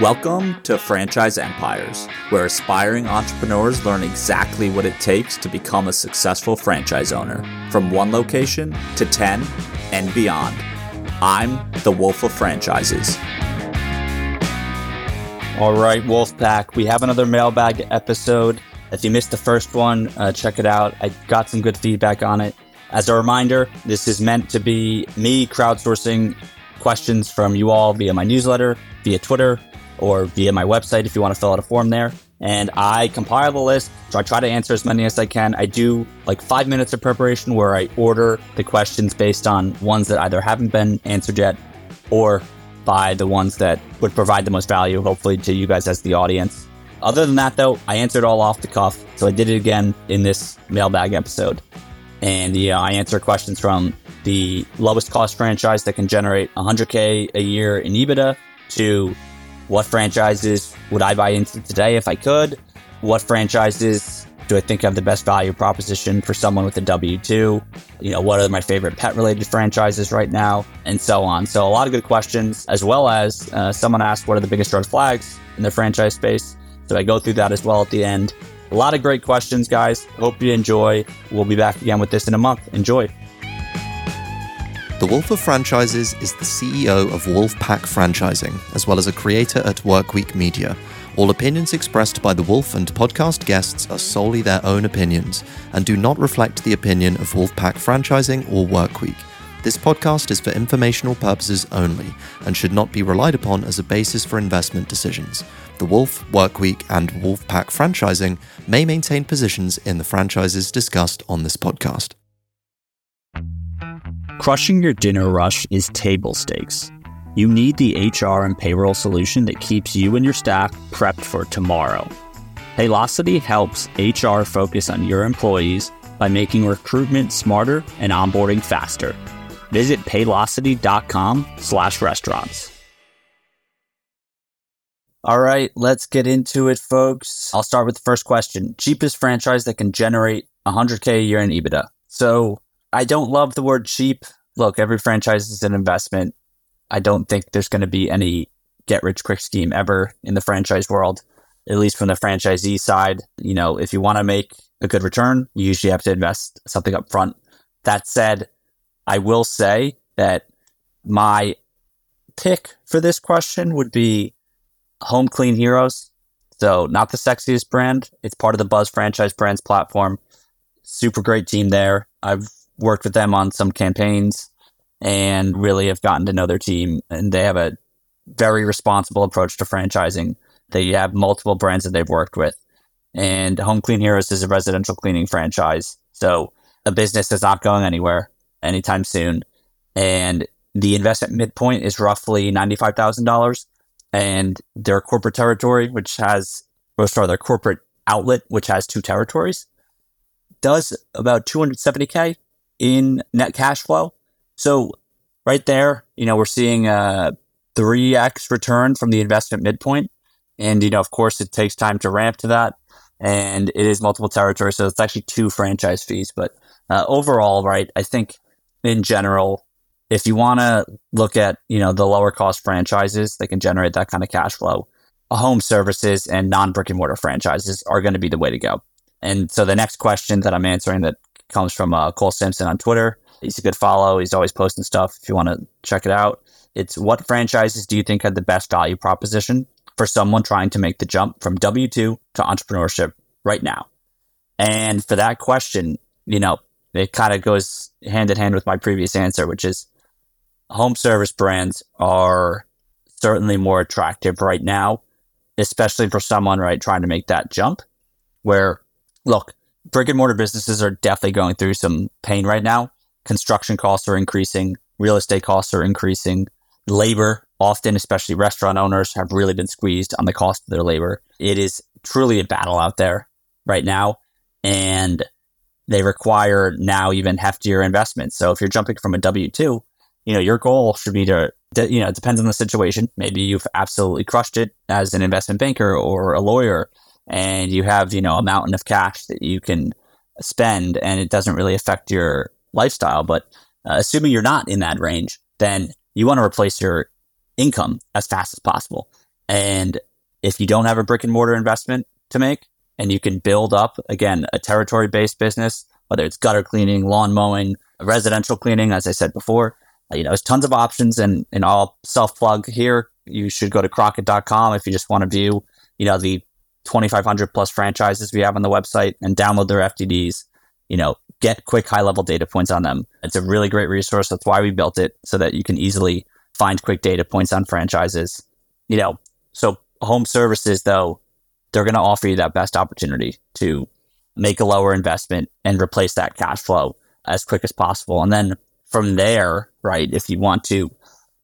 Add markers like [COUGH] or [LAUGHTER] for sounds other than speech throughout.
Welcome to Franchise Empires, where aspiring entrepreneurs learn exactly what it takes to become a successful franchise owner, from one location to 10 and beyond. I'm the Wolf of Franchises. All right, Wolfpack, we have another mailbag episode. If you missed the first one, uh, check it out. I got some good feedback on it. As a reminder, this is meant to be me crowdsourcing questions from you all via my newsletter, via Twitter, or via my website if you want to fill out a form there. And I compile the list. So I try to answer as many as I can. I do like five minutes of preparation where I order the questions based on ones that either haven't been answered yet or by the ones that would provide the most value, hopefully, to you guys as the audience. Other than that, though, I answered all off the cuff. So I did it again in this mailbag episode. And yeah, I answer questions from the lowest cost franchise that can generate 100K a year in EBITDA to what franchises would I buy into today if I could? What franchises do I think have the best value proposition for someone with a W 2? You know, what are my favorite pet related franchises right now? And so on. So, a lot of good questions, as well as uh, someone asked, what are the biggest red flags in the franchise space? So, I go through that as well at the end. A lot of great questions, guys. Hope you enjoy. We'll be back again with this in a month. Enjoy. The Wolf of Franchises is the CEO of Wolfpack Franchising, as well as a creator at Workweek Media. All opinions expressed by the Wolf and podcast guests are solely their own opinions and do not reflect the opinion of Wolfpack Franchising or Workweek. This podcast is for informational purposes only and should not be relied upon as a basis for investment decisions. The Wolf, Workweek, and Wolfpack Franchising may maintain positions in the franchises discussed on this podcast. Crushing your dinner rush is table stakes. You need the HR and payroll solution that keeps you and your staff prepped for tomorrow. Paylocity helps HR focus on your employees by making recruitment smarter and onboarding faster. Visit paylocity.com slash restaurants. All right, let's get into it, folks. I'll start with the first question. Cheapest franchise that can generate 100K a year in EBITDA. So I don't love the word cheap. Look, every franchise is an investment. I don't think there's going to be any get rich quick scheme ever in the franchise world, at least from the franchisee side. You know, if you want to make a good return, you usually have to invest something up front. That said, I will say that my pick for this question would be Home Clean Heroes. So, not the sexiest brand. It's part of the Buzz Franchise Brands platform. Super great team there. I've worked with them on some campaigns and really have gotten to know their team. And they have a very responsible approach to franchising. They have multiple brands that they've worked with. And Home Clean Heroes is a residential cleaning franchise. So a business that's not going anywhere anytime soon. And the investment midpoint is roughly $95,000. And their corporate territory, which has, or sorry, their corporate outlet, which has two territories, does about 270K in net cash flow. So right there, you know, we're seeing a 3x return from the investment midpoint. And, you know, of course, it takes time to ramp to that. And it is multiple territories. So it's actually two franchise fees. But uh, overall, right, I think in general, if you want to look at, you know, the lower cost franchises that can generate that kind of cash flow, home services and non brick and mortar franchises are going to be the way to go. And so the next question that I'm answering that comes from uh, Cole Simpson on Twitter. He's a good follow. He's always posting stuff if you want to check it out. It's what franchises do you think have the best value proposition for someone trying to make the jump from W 2 to entrepreneurship right now? And for that question, you know, it kind of goes hand in hand with my previous answer, which is home service brands are certainly more attractive right now, especially for someone, right, trying to make that jump. Where, look, brick and mortar businesses are definitely going through some pain right now. Construction costs are increasing, real estate costs are increasing, labor, often, especially restaurant owners, have really been squeezed on the cost of their labor. It is truly a battle out there right now. And they require now even heftier investments. So if you're jumping from a W 2, you know, your goal should be to, you know, it depends on the situation. Maybe you've absolutely crushed it as an investment banker or a lawyer and you have, you know, a mountain of cash that you can spend and it doesn't really affect your lifestyle. But uh, assuming you're not in that range, then you want to replace your income as fast as possible. And if you don't have a brick and mortar investment to make and you can build up, again, a territory based business, whether it's gutter cleaning, lawn mowing, residential cleaning, as I said before, uh, you know, there's tons of options. And, and I'll self plug here. You should go to crockett.com if you just want to view, you know, the 2,500 plus franchises we have on the website and download their FDDs. You know, get quick high level data points on them. It's a really great resource. That's why we built it so that you can easily find quick data points on franchises. You know, so home services though, they're going to offer you that best opportunity to make a lower investment and replace that cash flow as quick as possible. And then from there, right, if you want to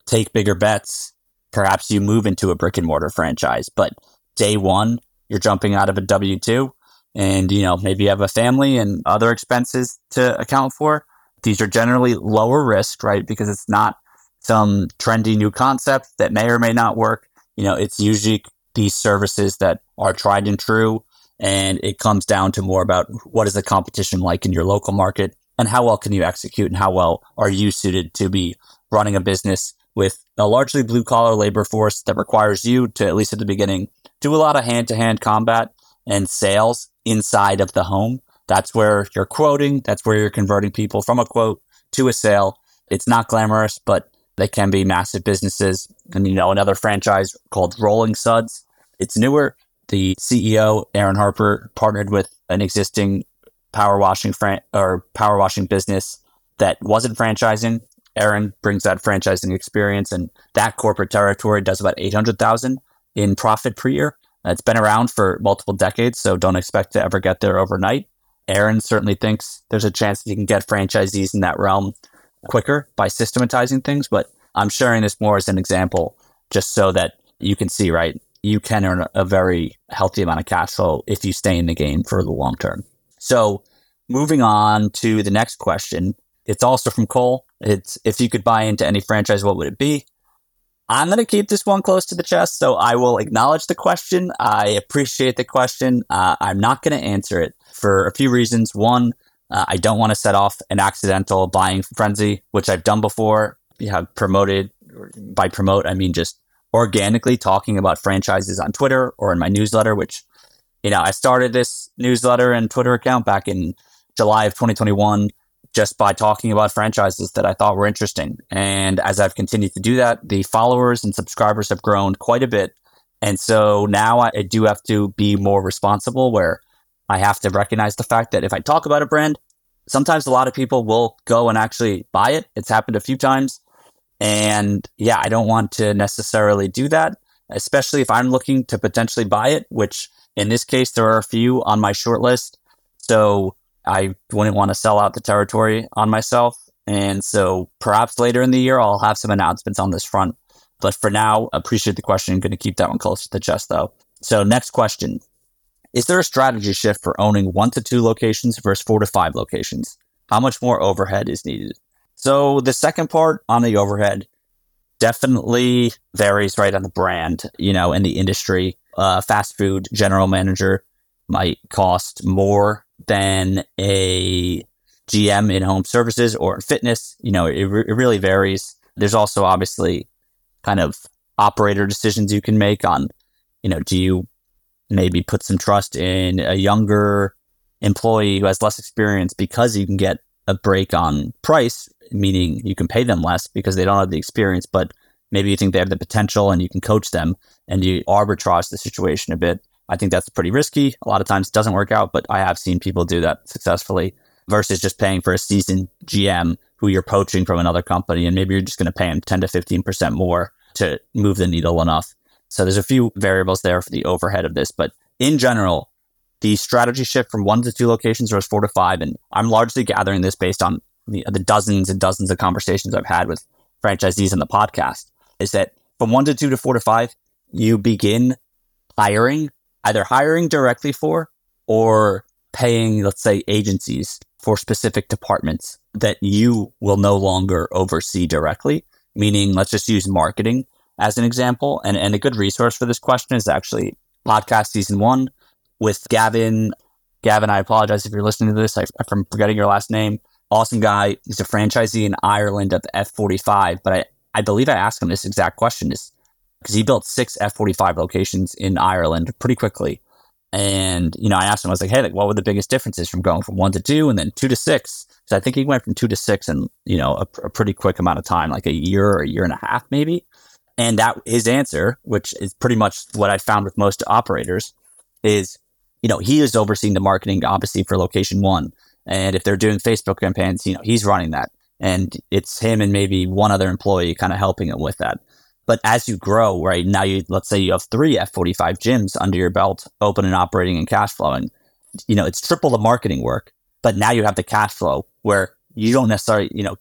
take bigger bets, perhaps you move into a brick and mortar franchise. But day one, you're jumping out of a W 2 and you know maybe you have a family and other expenses to account for. These are generally lower risk right? Because it's not some trendy new concept that may or may not work. You know it's usually these services that are tried and true and it comes down to more about what is the competition like in your local market and how well can you execute and how well are you suited to be running a business with a largely blue collar labor force that requires you to at least at the beginning do a lot of hand to hand combat and sales inside of the home. That's where you're quoting. That's where you're converting people from a quote to a sale. It's not glamorous, but they can be massive businesses. And, you know, another franchise called Rolling Suds. It's newer. The CEO, Aaron Harper, partnered with an existing power washing fran- or power washing business that wasn't franchising. Aaron brings that franchising experience and that corporate territory does about 800,000 in profit per year. It's been around for multiple decades, so don't expect to ever get there overnight. Aaron certainly thinks there's a chance that you can get franchisees in that realm quicker by systematizing things, but I'm sharing this more as an example just so that you can see, right? You can earn a very healthy amount of cash flow if you stay in the game for the long term. So, moving on to the next question. It's also from Cole. It's if you could buy into any franchise, what would it be? I'm going to keep this one close to the chest, so I will acknowledge the question. I appreciate the question. Uh, I'm not going to answer it for a few reasons. One, uh, I don't want to set off an accidental buying frenzy, which I've done before. You have promoted, by promote, I mean just organically talking about franchises on Twitter or in my newsletter, which, you know, I started this newsletter and Twitter account back in July of 2021 just by talking about franchises that I thought were interesting. And as I've continued to do that, the followers and subscribers have grown quite a bit. And so now I do have to be more responsible where I have to recognize the fact that if I talk about a brand, sometimes a lot of people will go and actually buy it. It's happened a few times. And yeah, I don't want to necessarily do that, especially if I'm looking to potentially buy it, which in this case, there are a few on my short list. So I wouldn't want to sell out the territory on myself. And so perhaps later in the year, I'll have some announcements on this front. But for now, appreciate the question. I'm going to keep that one close to the chest, though. So, next question Is there a strategy shift for owning one to two locations versus four to five locations? How much more overhead is needed? So, the second part on the overhead definitely varies right on the brand, you know, in the industry. Uh, fast food general manager might cost more than a GM in home services or in fitness. You know, it, it really varies. There's also obviously kind of operator decisions you can make on, you know, do you maybe put some trust in a younger employee who has less experience because you can get a break on price, meaning you can pay them less because they don't have the experience, but maybe you think they have the potential and you can coach them and you arbitrage the situation a bit. I think that's pretty risky. A lot of times it doesn't work out, but I have seen people do that successfully versus just paying for a seasoned GM who you're poaching from another company. And maybe you're just going to pay him 10 to 15% more to move the needle enough. So there's a few variables there for the overhead of this. But in general, the strategy shift from one to two locations versus four to five. And I'm largely gathering this based on the, the dozens and dozens of conversations I've had with franchisees on the podcast is that from one to two to four to five, you begin hiring either hiring directly for or paying, let's say, agencies for specific departments that you will no longer oversee directly. Meaning, let's just use marketing as an example. And, and a good resource for this question is actually podcast season one with Gavin. Gavin, I apologize if you're listening to this. I, I'm forgetting your last name. Awesome guy. He's a franchisee in Ireland the F45. But I, I believe I asked him this exact question is because he built six F45 locations in Ireland pretty quickly. And, you know, I asked him, I was like, hey, like, what were the biggest differences from going from one to two and then two to six? So I think he went from two to six in, you know, a, a pretty quick amount of time, like a year or a year and a half, maybe. And that his answer, which is pretty much what I found with most operators, is, you know, he is overseeing the marketing, obviously, for location one. And if they're doing Facebook campaigns, you know, he's running that. And it's him and maybe one other employee kind of helping him with that. But as you grow, right now, you let's say you have three F45 gyms under your belt, open and operating and cash flowing. You know, it's triple the marketing work, but now you have the cash flow where you don't necessarily, you know,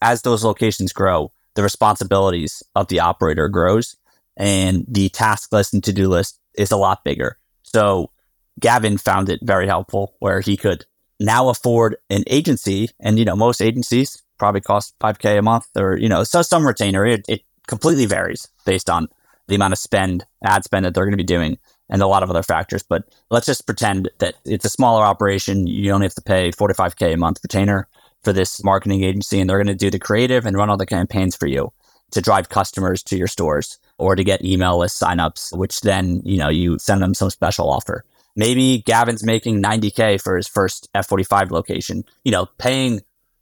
as those locations grow, the responsibilities of the operator grows and the task list and to-do list is a lot bigger. So Gavin found it very helpful where he could now afford an agency and, you know, most agencies probably cost 5k a month or, you know, so some retainer. It, it completely varies based on the amount of spend, ad spend that they're going to be doing, and a lot of other factors. But let's just pretend that it's a smaller operation. You only have to pay 45K a month retainer for this marketing agency, and they're going to do the creative and run all the campaigns for you to drive customers to your stores or to get email list signups, which then, you know, you send them some special offer. Maybe Gavin's making 90K for his first F45 location, you know, paying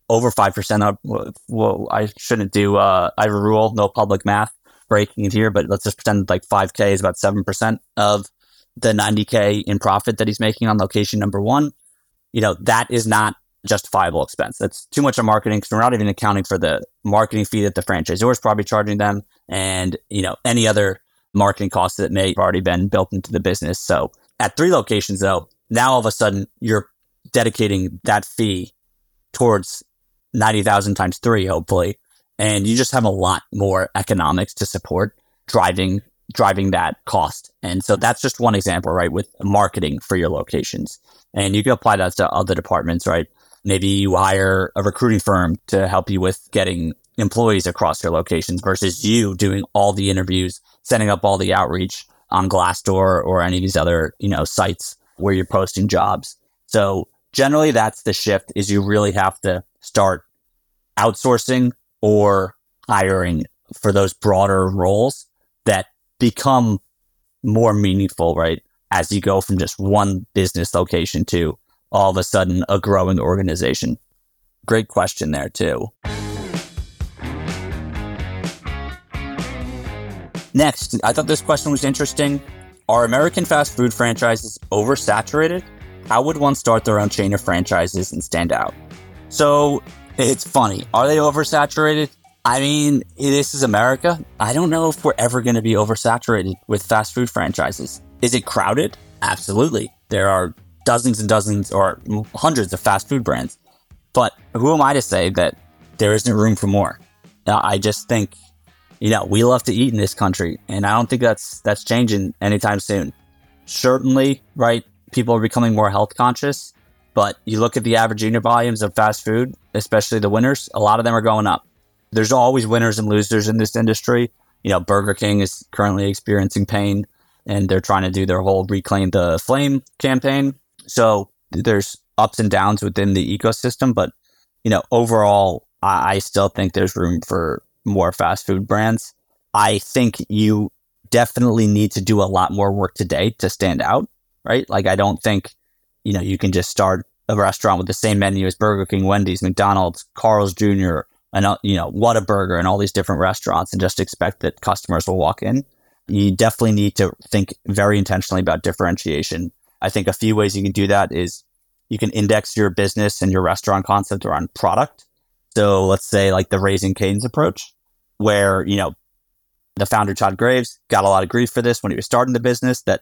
over 5% up. Well, I shouldn't do, uh, I have a rule, no public math breaking it here, but let's just pretend like 5K is about 7% of the 90K in profit that he's making on location number one. You know, that is not justifiable expense. That's too much of marketing because we're not even accounting for the marketing fee that the franchisor is probably charging them and, you know, any other marketing costs that may have already been built into the business. So at three locations though, now all of a sudden you're dedicating that fee towards 90,000 times three, hopefully. And you just have a lot more economics to support driving, driving that cost. And so that's just one example, right? With marketing for your locations. And you can apply that to other departments, right? Maybe you hire a recruiting firm to help you with getting employees across your locations versus you doing all the interviews, setting up all the outreach on Glassdoor or any of these other, you know, sites where you're posting jobs. So generally that's the shift is you really have to start outsourcing or hiring for those broader roles that become more meaningful, right? As you go from just one business location to all of a sudden a growing organization. Great question there, too. Next, I thought this question was interesting. Are American fast food franchises oversaturated? How would one start their own chain of franchises and stand out? So, it's funny. Are they oversaturated? I mean, this is America. I don't know if we're ever going to be oversaturated with fast food franchises. Is it crowded? Absolutely. There are dozens and dozens or hundreds of fast food brands. But who am I to say that there isn't room for more? I just think, you know, we love to eat in this country, and I don't think that's that's changing anytime soon. Certainly, right? People are becoming more health conscious, but you look at the average unit volumes of fast food, especially the winners, a lot of them are going up. There's always winners and losers in this industry. You know, Burger King is currently experiencing pain and they're trying to do their whole reclaim the flame campaign. So there's ups and downs within the ecosystem, but you know, overall, I, I still think there's room for more fast food brands. I think you definitely need to do a lot more work today to stand out, right? Like, I don't think you know, you can just start a restaurant with the same menu as Burger King, Wendy's, McDonald's, Carl's Jr., and, uh, you know, Whataburger and all these different restaurants and just expect that customers will walk in. You definitely need to think very intentionally about differentiation. I think a few ways you can do that is you can index your business and your restaurant concept around product. So let's say like the Raising Cane's approach, where, you know, the founder, Todd Graves, got a lot of grief for this when he was starting the business that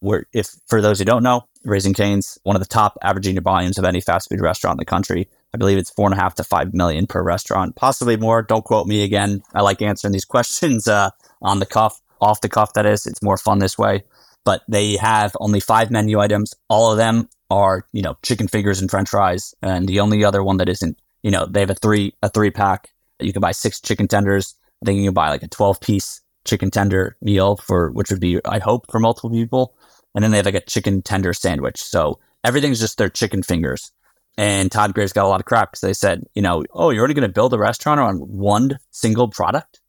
where if for those who don't know, Raising Cane's one of the top average unit volumes of any fast food restaurant in the country. I believe it's four and a half to five million per restaurant, possibly more. Don't quote me again. I like answering these [LAUGHS] questions uh, on the cuff, off the cuff. That is, it's more fun this way. But they have only five menu items. All of them are you know chicken fingers and French fries, and the only other one that isn't, you know, they have a three a three pack. You can buy six chicken tenders. I think you can buy like a twelve piece chicken tender meal for which would be I hope for multiple people and then they have like a chicken tender sandwich. So everything's just their chicken fingers. And Todd Graves got a lot of crap because they said, you know, oh, you're only going to build a restaurant on one single product.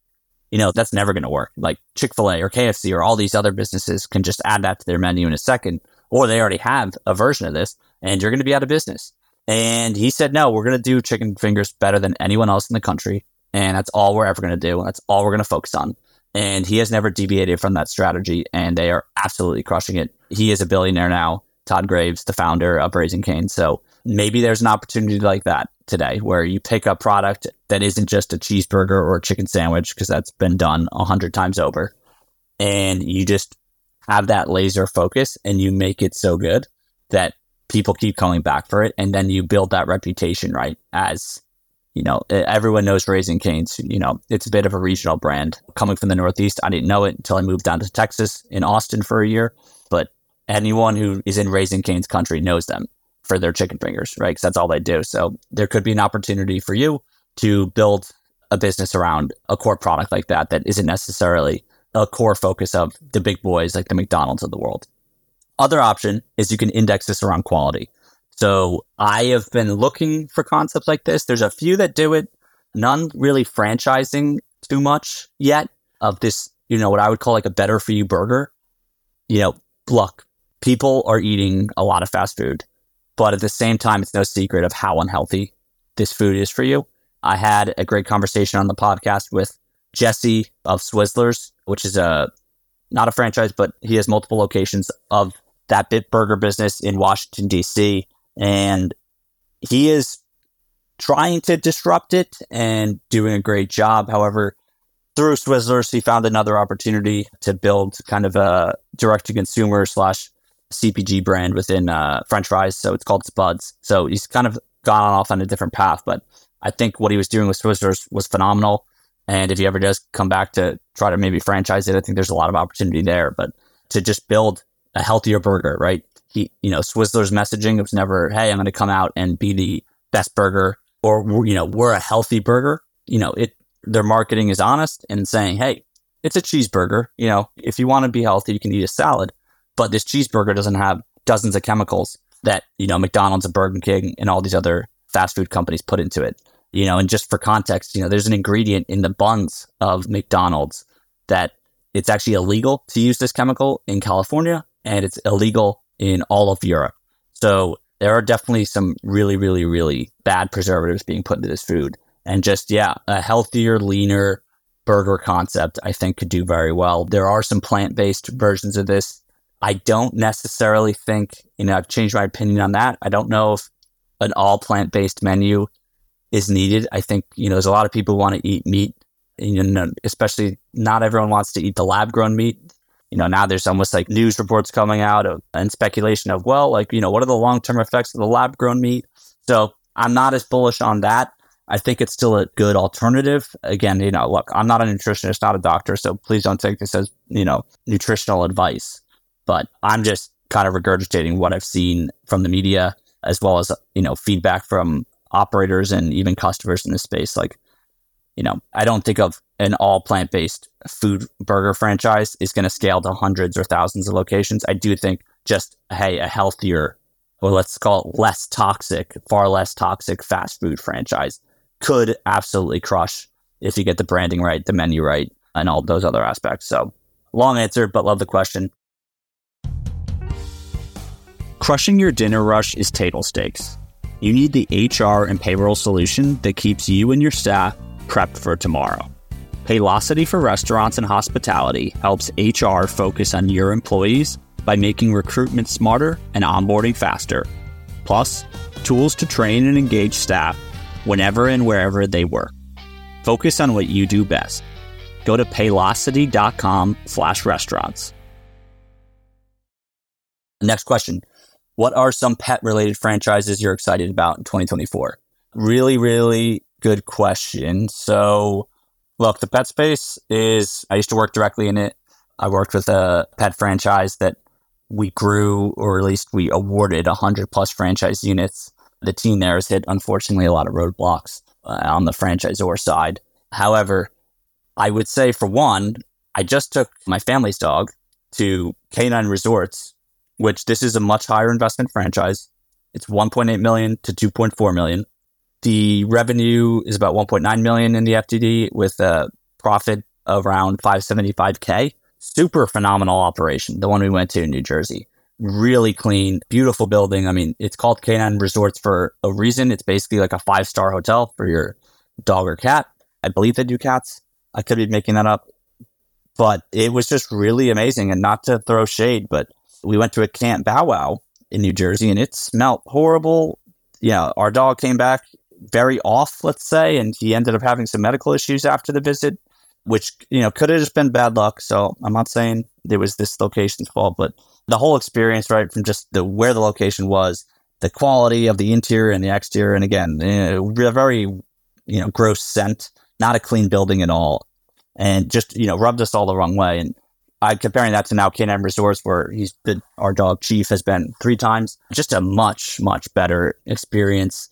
you know, that's never going to work. Like Chick fil A or KFC or all these other businesses can just add that to their menu in a second, or they already have a version of this and you're going to be out of business. And he said, no, we're going to do chicken fingers better than anyone else in the country. And that's all we're ever going to do. And That's all we're going to focus on. And he has never deviated from that strategy. And they are absolutely crushing it. He is a billionaire now. Todd Graves, the founder of Raising Cane. So maybe there's an opportunity like that today where you pick a product that isn't just a cheeseburger or a chicken sandwich, because that's been done a hundred times over. And you just have that laser focus and you make it so good that people keep coming back for it. And then you build that reputation, right? As you know, everyone knows Raising Cane's. You know, it's a bit of a regional brand. Coming from the Northeast, I didn't know it until I moved down to Texas in Austin for a year. But anyone who is in Raising Cane's country knows them for their chicken fingers, right? Because that's all they do. So there could be an opportunity for you to build a business around a core product like that that isn't necessarily a core focus of the big boys like the McDonald's of the world. Other option is you can index this around quality. So I have been looking for concepts like this. There's a few that do it, none really franchising too much yet of this, you know, what I would call like a better for you burger. You know, look, people are eating a lot of fast food, but at the same time, it's no secret of how unhealthy this food is for you. I had a great conversation on the podcast with Jesse of Swizzlers, which is a not a franchise, but he has multiple locations of that Bit Burger business in Washington D.C and he is trying to disrupt it and doing a great job. However, through Swizzlers, he found another opportunity to build kind of a direct to consumer slash CPG brand within uh, French fries. So it's called Spuds. So he's kind of gone off on a different path, but I think what he was doing with Swizzlers was phenomenal. And if he ever does come back to try to maybe franchise it, I think there's a lot of opportunity there. But to just build a healthier burger, right? He, you know, Swizzler's messaging was never, Hey, I'm going to come out and be the best burger or, you know, we're a healthy burger. You know, it, their marketing is honest and saying, Hey, it's a cheeseburger. You know, if you want to be healthy, you can eat a salad, but this cheeseburger doesn't have dozens of chemicals that, you know, McDonald's and Burger King and all these other fast food companies put into it. You know, and just for context, you know, there's an ingredient in the buns of McDonald's that it's actually illegal to use this chemical in California and it's illegal in all of Europe. So there are definitely some really, really, really bad preservatives being put into this food. And just, yeah, a healthier, leaner burger concept, I think could do very well. There are some plant based versions of this. I don't necessarily think, you know, I've changed my opinion on that. I don't know if an all plant based menu is needed. I think, you know, there's a lot of people who want to eat meat, you know, especially not everyone wants to eat the lab grown meat you know, now there's almost like news reports coming out of and speculation of, well, like, you know, what are the long term effects of the lab grown meat? So I'm not as bullish on that. I think it's still a good alternative. Again, you know, look, I'm not a nutritionist, not a doctor, so please don't take this as, you know, nutritional advice. But I'm just kind of regurgitating what I've seen from the media as well as, you know, feedback from operators and even customers in this space. Like, you know, I don't think of an all plant based food burger franchise is going to scale to hundreds or thousands of locations. I do think just, hey, a healthier, or let's call it less toxic, far less toxic fast food franchise could absolutely crush if you get the branding right, the menu right, and all those other aspects. So, long answer, but love the question. Crushing your dinner rush is table stakes. You need the HR and payroll solution that keeps you and your staff prepped for tomorrow. Paylocity for restaurants and hospitality helps HR focus on your employees by making recruitment smarter and onboarding faster. Plus, tools to train and engage staff whenever and wherever they work. Focus on what you do best. Go to paylocity.com slash restaurants. Next question. What are some pet related franchises you're excited about in 2024? Really, really good question. So, look, the pet space is, I used to work directly in it. I worked with a pet franchise that we grew, or at least we awarded 100 plus franchise units. The team there has hit, unfortunately, a lot of roadblocks uh, on the franchisor side. However, I would say, for one, I just took my family's dog to Canine Resorts, which this is a much higher investment franchise. It's 1.8 million to 2.4 million. The revenue is about 1.9 million in the FDD with a profit around 575K. Super phenomenal operation, the one we went to in New Jersey. Really clean, beautiful building. I mean, it's called Canine Resorts for a reason. It's basically like a five star hotel for your dog or cat. I believe they do cats. I could be making that up. But it was just really amazing. And not to throw shade, but we went to a Camp Bow Wow in New Jersey and it smelled horrible. Yeah, our dog came back very off, let's say, and he ended up having some medical issues after the visit, which, you know, could have just been bad luck. So I'm not saying it was this location's fault, but the whole experience, right, from just the where the location was, the quality of the interior and the exterior, and again, eh, a very, you know, gross scent, not a clean building at all and just you know rubbed us all the wrong way. And I'm comparing that to now Canine Resorts, where he's been our dog Chief has been three times. Just a much much better experience,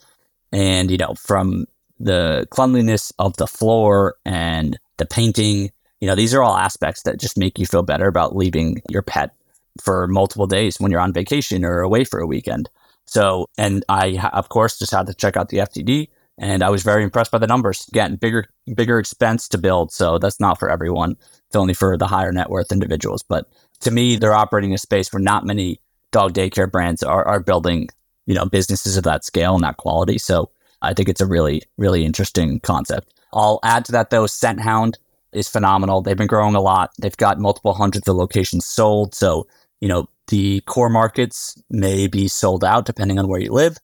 and you know from the cleanliness of the floor and the painting. You know, these are all aspects that just make you feel better about leaving your pet for multiple days when you're on vacation or away for a weekend. So, and I, of course, just had to check out the FDD and I was very impressed by the numbers. Again, bigger bigger expense to build, so that's not for everyone. It's only for the higher net worth individuals. But to me, they're operating a space where not many dog daycare brands are, are building, you know, businesses of that scale and that quality. So I think it's a really, really interesting concept. I'll add to that though, Scenthound is phenomenal. They've been growing a lot. They've got multiple hundreds of locations sold. So, you know, the core markets may be sold out depending on where you live,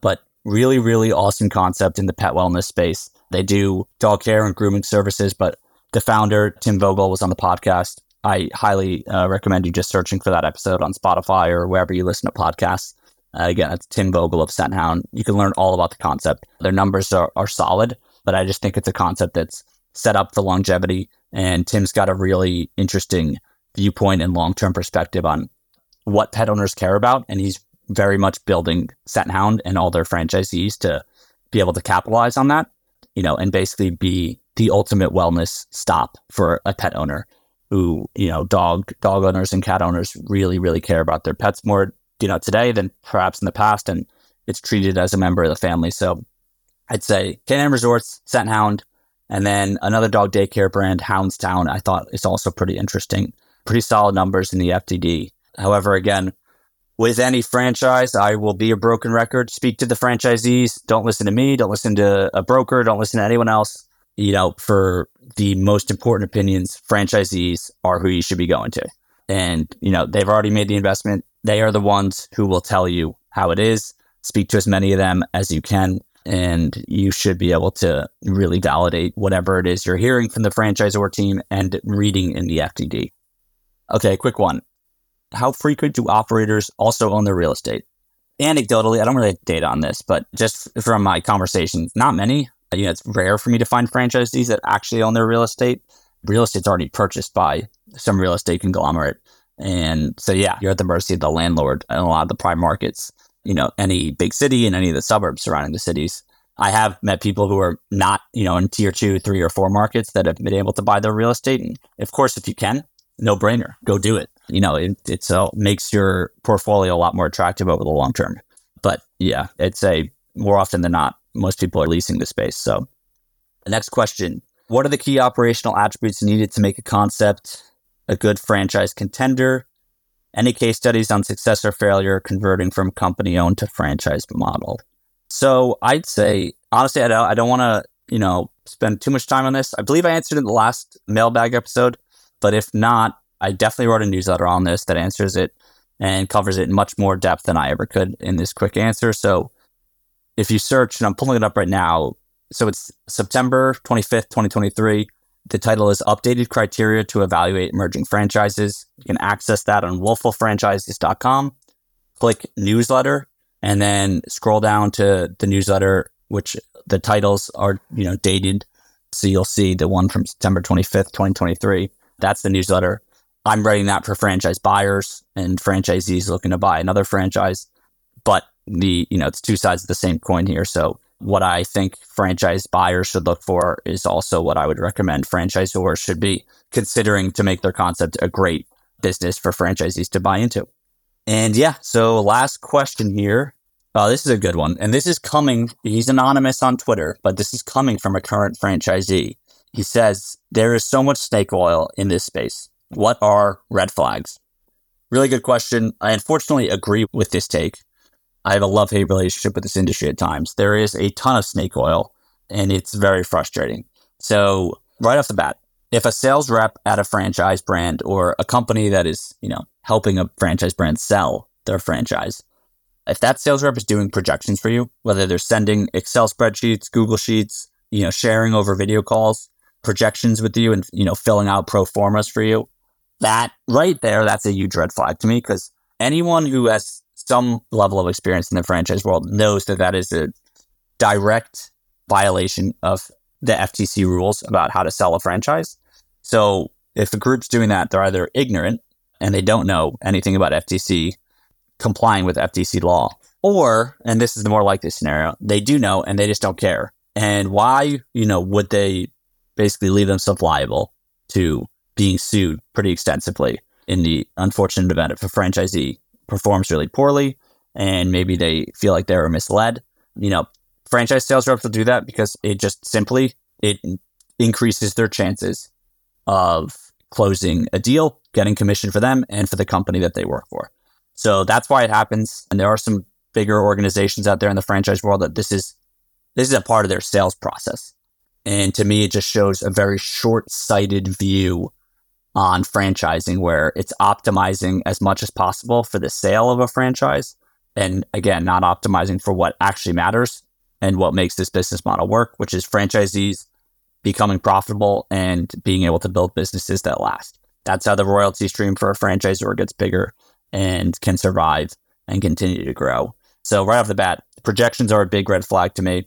but really, really awesome concept in the pet wellness space. They do dog care and grooming services, but the founder, Tim Vogel, was on the podcast. I highly uh, recommend you just searching for that episode on Spotify or wherever you listen to podcasts. Uh, again, it's Tim Vogel of Scenthound. You can learn all about the concept. Their numbers are, are solid, but I just think it's a concept that's set up for longevity. And Tim's got a really interesting viewpoint and long term perspective on what pet owners care about. And he's very much building Scenthound and all their franchisees to be able to capitalize on that, you know, and basically be the ultimate wellness stop for a pet owner who, you know, dog dog owners and cat owners really, really care about their pets more, you know, today than perhaps in the past. And it's treated as a member of the family. So I'd say Canine Resorts, Scenthound, and then another dog daycare brand, Houndstown, I thought is also pretty interesting. Pretty solid numbers in the FDD. However, again, with any franchise, I will be a broken record. Speak to the franchisees. Don't listen to me. Don't listen to a broker. Don't listen to anyone else. You know, for the most important opinions, franchisees are who you should be going to. And, you know, they've already made the investment. They are the ones who will tell you how it is. Speak to as many of them as you can. And you should be able to really validate whatever it is you're hearing from the franchisor team and reading in the FDD. Okay, quick one how frequent do operators also own their real estate? Anecdotally, I don't really have data on this, but just from my conversations, not many. Uh, you know, it's rare for me to find franchisees that actually own their real estate. Real estate's already purchased by some real estate conglomerate. And so, yeah, you're at the mercy of the landlord in a lot of the prime markets, you know, any big city and any of the suburbs surrounding the cities. I have met people who are not, you know, in tier two, three, or four markets that have been able to buy their real estate. And of course, if you can, no brainer, go do it you know, it it's uh, makes your portfolio a lot more attractive over the long term. But yeah, it's a more often than not, most people are leasing the space. So the next question, what are the key operational attributes needed to make a concept a good franchise contender? Any case studies on success or failure converting from company owned to franchise model? So I'd say, honestly, I don't, I don't want to, you know, spend too much time on this. I believe I answered in the last mailbag episode, but if not, I definitely wrote a newsletter on this that answers it and covers it in much more depth than I ever could in this quick answer. So if you search, and I'm pulling it up right now, so it's September 25th, 2023. The title is Updated Criteria to Evaluate Emerging Franchises. You can access that on wolfoffranchises.com. Click newsletter and then scroll down to the newsletter, which the titles are, you know, dated. So you'll see the one from September 25th, 2023. That's the newsletter. I'm writing that for franchise buyers and franchisees looking to buy another franchise. But the, you know, it's two sides of the same coin here. So what I think franchise buyers should look for is also what I would recommend franchisors should be considering to make their concept a great business for franchisees to buy into. And yeah, so last question here. Uh, this is a good one. And this is coming, he's anonymous on Twitter, but this is coming from a current franchisee. He says, There is so much snake oil in this space. What are red flags? Really good question. I unfortunately agree with this take. I have a love hate relationship with this industry at times. There is a ton of snake oil and it's very frustrating. So, right off the bat, if a sales rep at a franchise brand or a company that is, you know, helping a franchise brand sell their franchise, if that sales rep is doing projections for you, whether they're sending Excel spreadsheets, Google Sheets, you know, sharing over video calls, projections with you and, you know, filling out pro formas for you, that right there, that's a huge red flag to me because anyone who has some level of experience in the franchise world knows that that is a direct violation of the FTC rules about how to sell a franchise. So if the group's doing that, they're either ignorant and they don't know anything about FTC complying with FTC law, or, and this is the more likely scenario, they do know and they just don't care. And why, you know, would they basically leave themselves liable to being sued pretty extensively in the unfortunate event if a franchisee performs really poorly and maybe they feel like they were misled? You know, franchise sales reps will do that because it just simply it increases their chances of closing a deal, getting commission for them and for the company that they work for. So that's why it happens. And there are some bigger organizations out there in the franchise world that this is this is a part of their sales process. And to me, it just shows a very short-sighted view on franchising where it's optimizing as much as possible for the sale of a franchise. And again, not optimizing for what actually matters and what makes this business model work, which is franchisees becoming profitable and being able to build businesses that last. That's how the royalty stream for a franchisor gets bigger and can survive and continue to grow. So right off the bat, projections are a big red flag to me.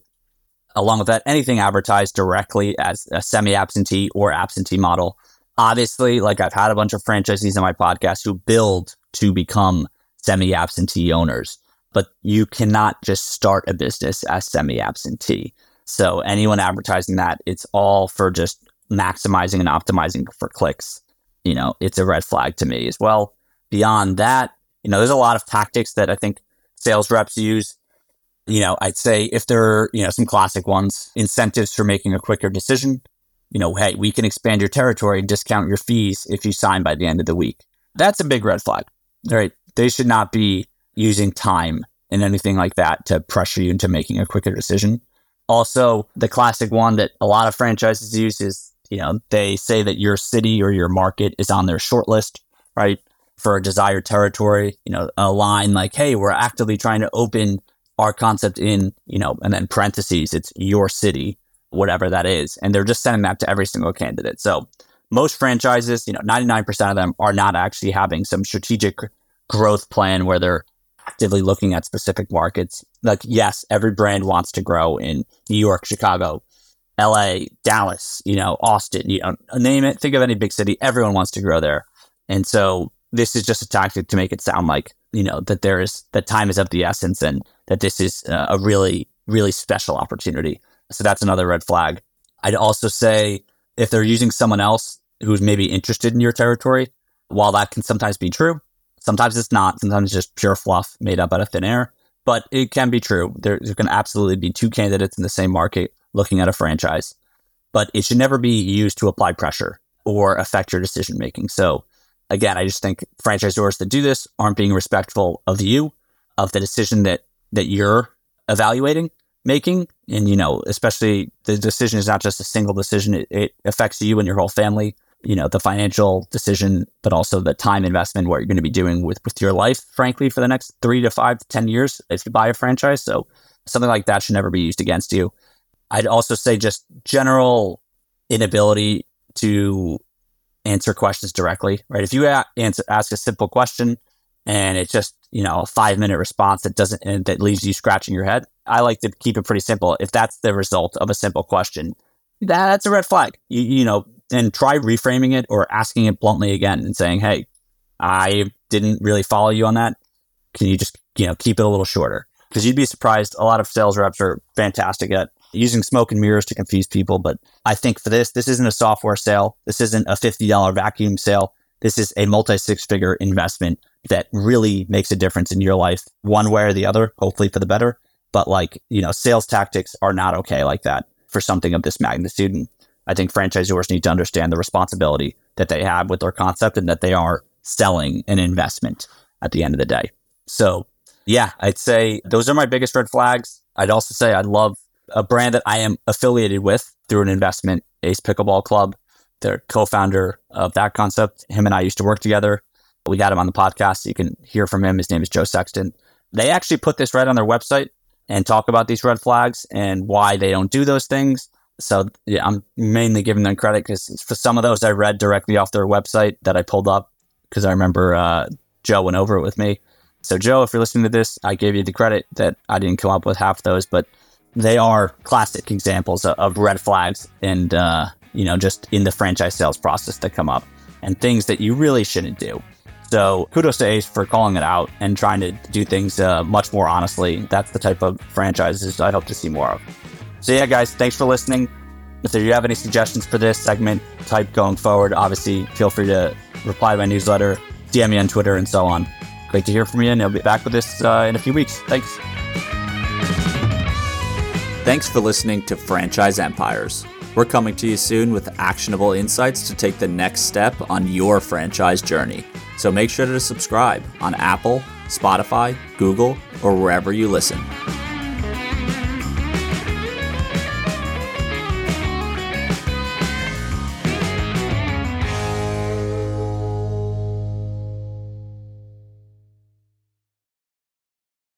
Along with that, anything advertised directly as a semi-absentee or absentee model. Obviously, like I've had a bunch of franchisees in my podcast who build to become semi-absentee owners, but you cannot just start a business as semi-absentee. So anyone advertising that, it's all for just maximizing and optimizing for clicks. You know, it's a red flag to me as well. Beyond that, you know, there's a lot of tactics that I think sales reps use. You know, I'd say if there are, you know, some classic ones, incentives for making a quicker decision. You know, hey, we can expand your territory and discount your fees if you sign by the end of the week. That's a big red flag, right? They should not be using time and anything like that to pressure you into making a quicker decision. Also, the classic one that a lot of franchises use is, you know, they say that your city or your market is on their short list, right? for a desired territory, you know, a line like, hey, we're actively trying to open our concept in, you know, and then parentheses, it's your city, whatever that is. And they're just sending that to every single candidate. So most franchises, you know, 99% of them are not actually having some strategic growth plan where they're actively looking at specific markets. Like, yes, every brand wants to grow in New York, Chicago, LA, Dallas, you know, Austin, you know, name it. Think of any big city. Everyone wants to grow there. And so this is just a tactic to make it sound like you know that there is that time is of the essence and that this is a really really special opportunity so that's another red flag. I'd also say if they're using someone else who's maybe interested in your territory while that can sometimes be true sometimes it's not. Sometimes it's just pure fluff made up out of thin air. But it can be true. There, there can absolutely be two candidates in the same market looking at a franchise. But it should never be used to apply pressure or affect your decision making so again, I just think franchisors that do this aren't being respectful of you, of the decision that that you're evaluating, making, and you know, especially the decision is not just a single decision; it, it affects you and your whole family. You know, the financial decision, but also the time investment, what you're going to be doing with with your life, frankly, for the next three to five to ten years if you buy a franchise. So something like that should never be used against you. I'd also say just general inability to answer questions directly, right? If you a- answer, ask a simple question and it's just, you know, a five minute response that doesn't, that leaves you scratching your head, I like to keep it pretty simple. If that's the result of a simple question, that's a red flag, you, you know, and try reframing it or asking it bluntly again and saying, Hey, I didn't really follow you on that. Can you just, you know, keep it a little shorter? Because you'd be surprised. A lot of sales reps are fantastic at using smoke and mirrors to confuse people. But I think for this, this isn't a software sale. This isn't a $50 vacuum sale. This is a multi six figure investment that really makes a difference in your life, one way or the other, hopefully for the better. But like, you know, sales tactics are not okay like that for something of this magnitude. And I think franchisors need to understand the responsibility that they have with their concept and that they are selling an investment at the end of the day. So, yeah, I'd say those are my biggest red flags. I'd also say I love a brand that I am affiliated with through an investment, Ace Pickleball Club. They're co-founder of that concept. Him and I used to work together. We got him on the podcast. you can hear from him. His name is Joe Sexton. They actually put this right on their website and talk about these red flags and why they don't do those things. So yeah, I'm mainly giving them credit because for some of those I read directly off their website that I pulled up because I remember uh, Joe went over it with me. So Joe, if you're listening to this, I gave you the credit that I didn't come up with half those, but they are classic examples of, of red flags and uh, you know just in the franchise sales process that come up and things that you really shouldn't do. So kudos to Ace for calling it out and trying to do things uh, much more honestly. That's the type of franchises I hope to see more of. So yeah, guys, thanks for listening. If you have any suggestions for this segment type going forward, obviously feel free to reply to my newsletter, DM me on Twitter, and so on. Great to hear from you, and I'll be back with this uh, in a few weeks. Thanks. Thanks for listening to Franchise Empires. We're coming to you soon with actionable insights to take the next step on your franchise journey. So make sure to subscribe on Apple, Spotify, Google, or wherever you listen.